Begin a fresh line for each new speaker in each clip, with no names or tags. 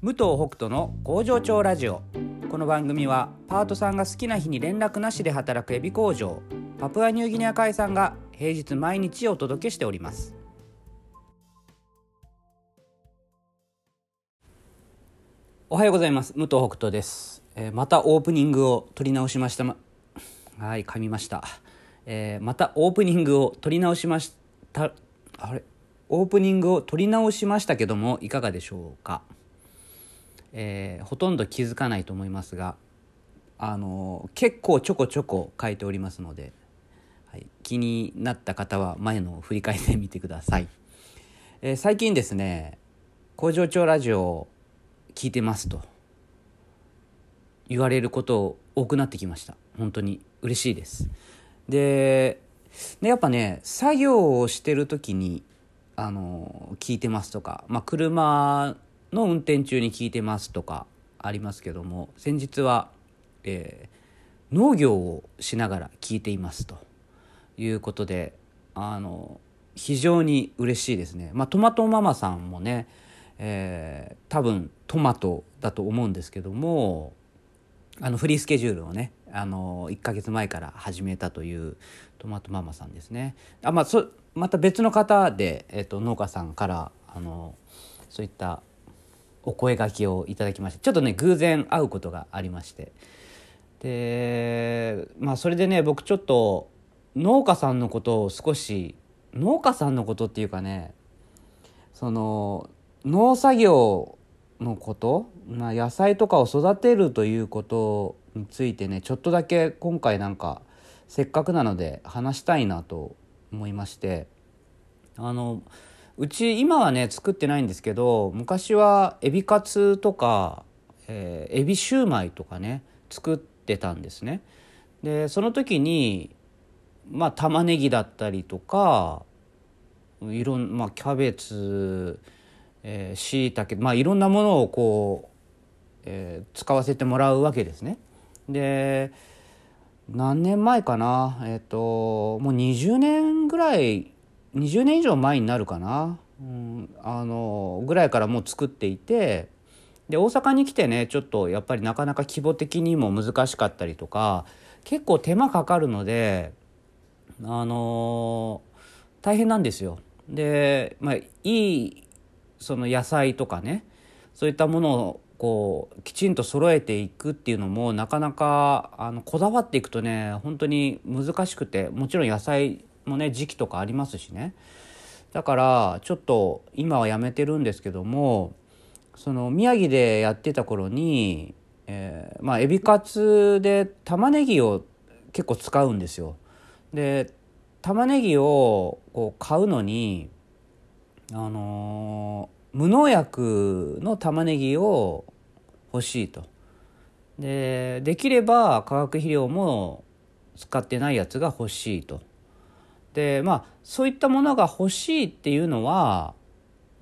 武藤北斗の工場長ラジオ。この番組はパートさんが好きな日に連絡なしで働くエビ工場パプアニューギニア海産が平日毎日お届けしております。おはようございます。武藤北斗です、えーまたオープニングを取り直しました。まはい噛みました、えーまたオープニングを取り直しました。あれ？オープニングを取り直しましたけどもいかがでしょうか？えーほとんど気づかないと思いますがあの結構ちょこちょこ書いておりますので、はい、気になった方は前のを振り返ってみてください、えー最近ですね工場長ラジオを聞いてますと言われること多くなってきました。本当に嬉しいです。ででやっぱね作業をしてる時にあの聞いてますとか、まあ、車の運転中に聞いてますとかありますけども先日は、えー農業をしながら聞いていますということであの非常に嬉しいですね。まあ、トマトママさんもね、えー多分トマトだと思うんですけどもあのフリースケジュールをねあの1ヶ月前から始めたというトマトママさんですね。あまあ、そまた別の方で、えっと農家さんからあのそういったお声がけをいただきましてちょっとね偶然会うことがありまして。でまあそれでね僕ちょっと農家さんのことを少し農家さんのことっていうかねその農作業のこと、まあ、野菜とかを育てるということについてねちょっとだけ今回なんかせっかくなので話したいなと思いましてあのうち今はね作ってないんですけど昔はエビカツとか、えーエビシューマイとかね作ってたんですね。でその時にまあ玉ねぎだったりとかいろんまあキャベツ、しいたけまあいろんなものをこう、えー使わせてもらうわけですね。で何年前かな？えっ、ともう20年ぐらい20年以上前になるかな、うん、あのぐらいからもう作っていてで大阪に来てねちょっとやっぱりなかなか規模的にも難しかったりとか結構手間かかるのであの大変なんですよ。で、まあ、いいその野菜とかねそういったものをこうきちんと揃えていくっていうのもなかなかあのこだわっていくとね本当に難しくてもちろん野菜もね時期とかありますしね。だからちょっと今はやめてるんですけどもその宮城でやってた頃に、えーまあエビカツで玉ねぎを結構使うんですよ。で玉ねぎをこう買うのにあのー無農薬の玉ねぎを欲しいと。でできれば化学肥料も使ってないやつが欲しいと。でまあそういったものが欲しいっていうのは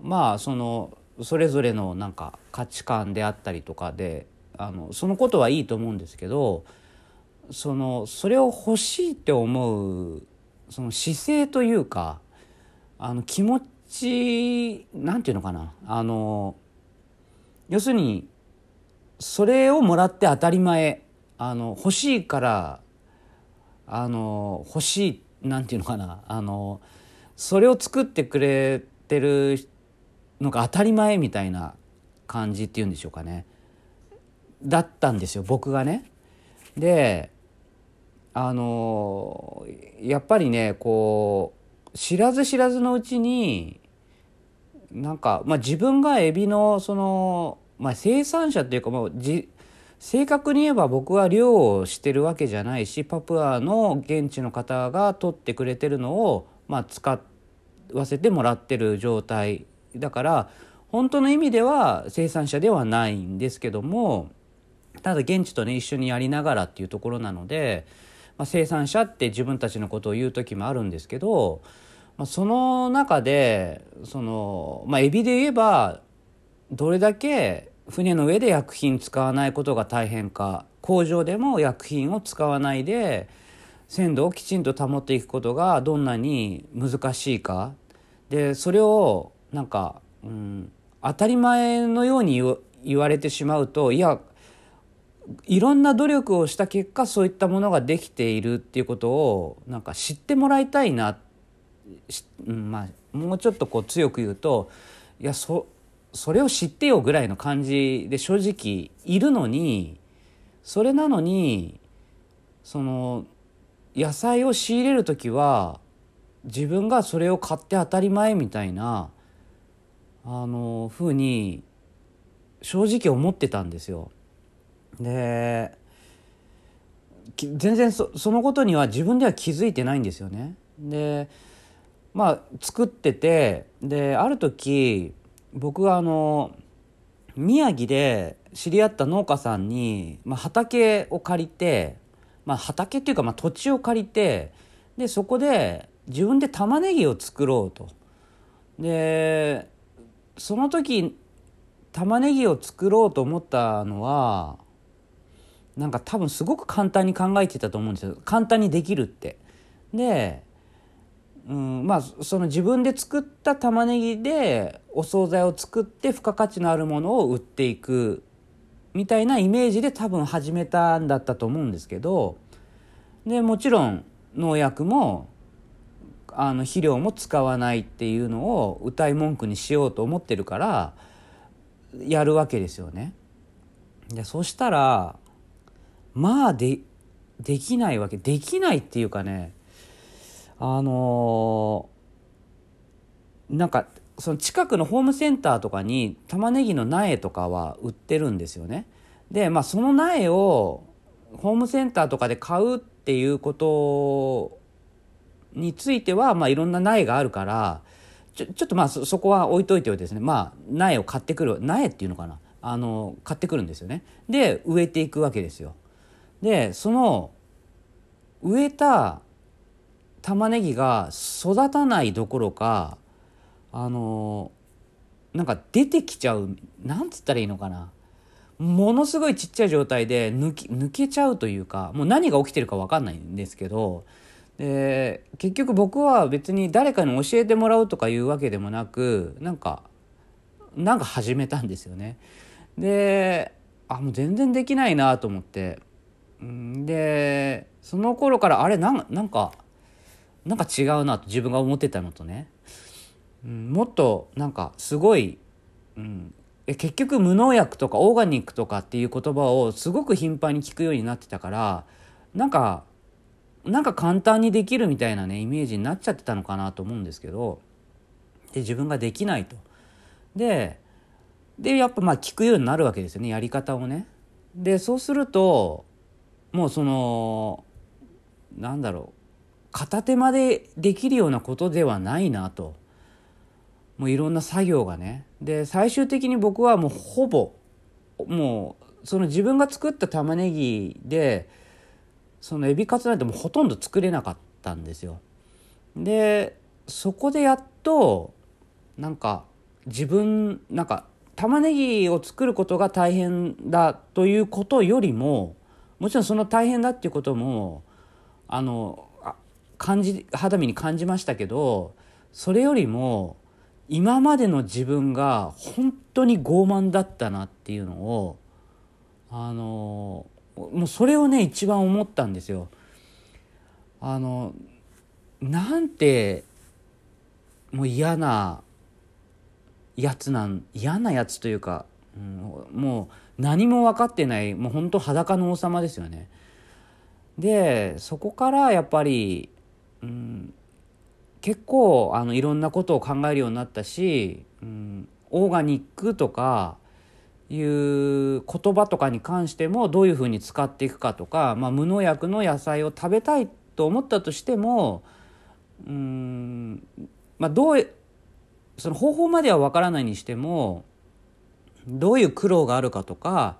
まあそのそれぞれのなんか価値観であったりとかであのそのことはいいと思うんですけどそのそれを欲しいって思うその姿勢というかあの気持ちなんていうのかなあの要するにそれをもらって当たり前あの欲しいからあの欲しいなんていうのかなあのそれを作ってくれてるのが当たり前みたいな感じっていうんでしょうかねだったんですよ僕がね。であのやっぱりねこう知らず知らずのうちになんか、まあ、自分がエビのその、まあ、生産者っていうかもうじ正確に言えば僕は漁をしてるわけじゃないしパプアの現地の方が取ってくれてるのを、まあ、使わせてもらってる状態。だから本当の意味では生産者ではないんですけどもただ現地とね一緒にやりながらっていうところなので、まあ、生産者って自分たちのことを言う時もあるんですけど、まあ、その中でその、まあ、エビで言えばどれだけ船の上で薬品使わないことが大変か工場でも薬品を使わないで鮮度をきちんと保っていくことがどんなに難しいか。でそれをなんか、うん、当たり前のように言われてしまうといやいろんな努力をした結果そういったものができているっていうことをなんか知ってもらいたいな、うんまあ、もうちょっとこう強く言うといやそそれを知ってよぐらいの感じで正直いるのにそれなのにその野菜を仕入れる時は自分がそれを買って当たり前みたいなあのふうに正直思ってたんですよ。で全然そのことには自分では気づいてないんですよね。でまあ作っててである時僕はあの宮城で知り合った農家さんに、まあ、畑を借りて、まあ、畑っていうかまあ土地を借りてでそこで自分で玉ねぎを作ろうと。でその時玉ねぎを作ろうと思ったのはなんか多分すごく簡単に考えてたと思うんですよ簡単にできるって。で、うん、まあその自分で作った玉ねぎでお惣菜を作って付加価値のあるものを売っていくみたいなイメージで多分始めたんだったと思うんですけどでもちろん農薬もあの肥料も使わないっていうのを歌い文句にしようと思ってるからやるわけですよね。でそしたらまあでできないわけできないっていうかねあのー、なんかその近くのホームセンターとかに玉ねぎの苗とかは売ってるんですよね。でまあその苗をホームセンターとかで買うっていうことについては、まあ、いろんな苗があるからちょちょっとまあそこは置いといておいてですねまあ苗を買ってくる苗っていうのかなあの買ってくるんですよね。で植えていくわけですよ。でその植えた玉ねぎが育たないどころかあのなんか出てきちゃうなんつったらいいのかなものすごいちっちゃい状態で抜き抜けちゃうというかもう何が起きてるか分かんないんですけどで結局僕は別に誰かに教えてもらうとかいうわけでもなくなんかなんか始めたんですよね。であもう全然できないなと思ってでその頃からあれなんなんかなんか違うなと自分が思ってたのとね、うん、もっとなんかすごい、うん、結局無農薬とかオーガニックとかっていう言葉をすごく頻繁に聞くようになってたからなんかなんか簡単にできるみたいなねイメージになっちゃってたのかなと思うんですけどで自分ができないと。ででやっぱまあ聞くようになるわけですよねやり方をね。でそうするともうそのなんだろう片手間でできるようなことではないなともういろんな作業がねで最終的に僕はもうほぼもうその自分が作った玉ねぎでそのエビカツなんてもうほとんど作れなかったんですよ。でそこでやっとなんか自分なんか玉ねぎを作ることが大変だということよりももちろんその大変だっていうこともあの感じ肌身に感じましたけどそれよりも今までの自分が本当に傲慢だったなっていうのをあのもうそれをね一番思ったんですよ。あのなんてもう嫌なやつなん嫌なやつというか、うん、もう何も分かってないもう本当裸の王様ですよね。でそこからやっぱり、うん、結構あのいろんなことを考えるようになったし、うん、オーガニックとかいう言葉とかに関してもどういうふうに使っていくかとか、まあ、無農薬の野菜を食べたいと思ったとしてもうん、まあ、どうその方法までは分からないにしてもどういう苦労があるかとか、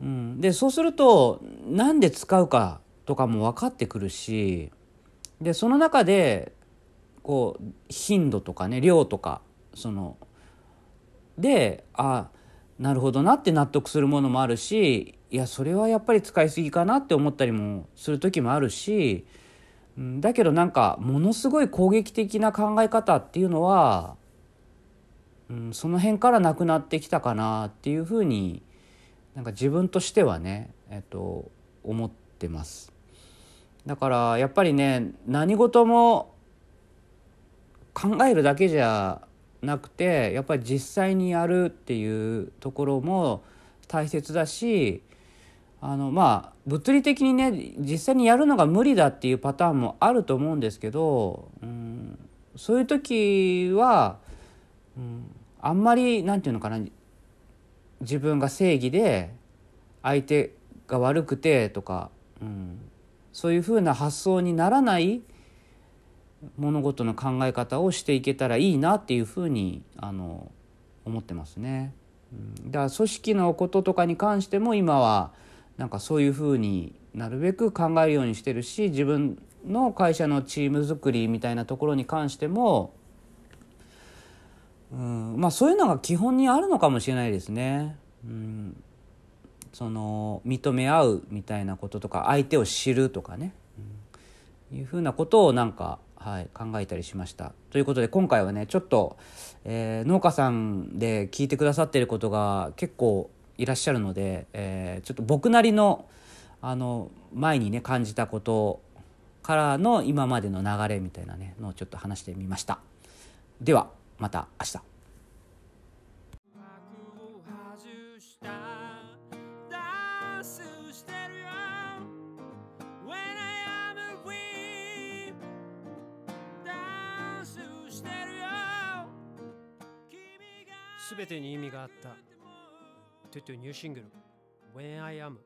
うん、でそうすると何で使うかとかも分かってくるしでその中でこう頻度とかね量とかそのであなるほどなって納得するものもあるしいやそれはやっぱり使いすぎかなって思ったりもする時もあるしだけどなんかものすごい攻撃的な考え方っていうのはうん、その辺からなくなってきたかなっていうふうになんか自分としてはね、えっと、思ってます。だからやっぱりね何事も考えるだけじゃなくてやっぱり実際にやるっていうところも大切だしあのまあ物理的にね実際にやるのが無理だっていうパターンもあると思うんですけど、うん、そういう時は、うん、あんまり何て言うのかな自分が正義で相手が悪くてとか、うん、そういうふうな発想にならない物事の考え方をしていけたらいいなっていうふうにあの思ってますね。うん、だから組織のこととかに関しても今はなんかそういうふうになるべく考えるようにしてるし自分の会社のチーム作りみたいなところに関しても、うん、まあそういうのが基本にあるのかもしれないですね。うん、その認め合うみたいなこととか相手を知るとかね、うん、いうふうなことをなんか、はい、考えたりしました。ということで今回はねちょっと、えー、農家さんで聞いてくださってることが結構いらっしゃるので、えー、ちょっと僕なりのあの前にね感じたことからの今までの流れみたいなねのをちょっと話してみました。ではまた明日。
全てに意味があった。トゥトゥニューシングル When I Am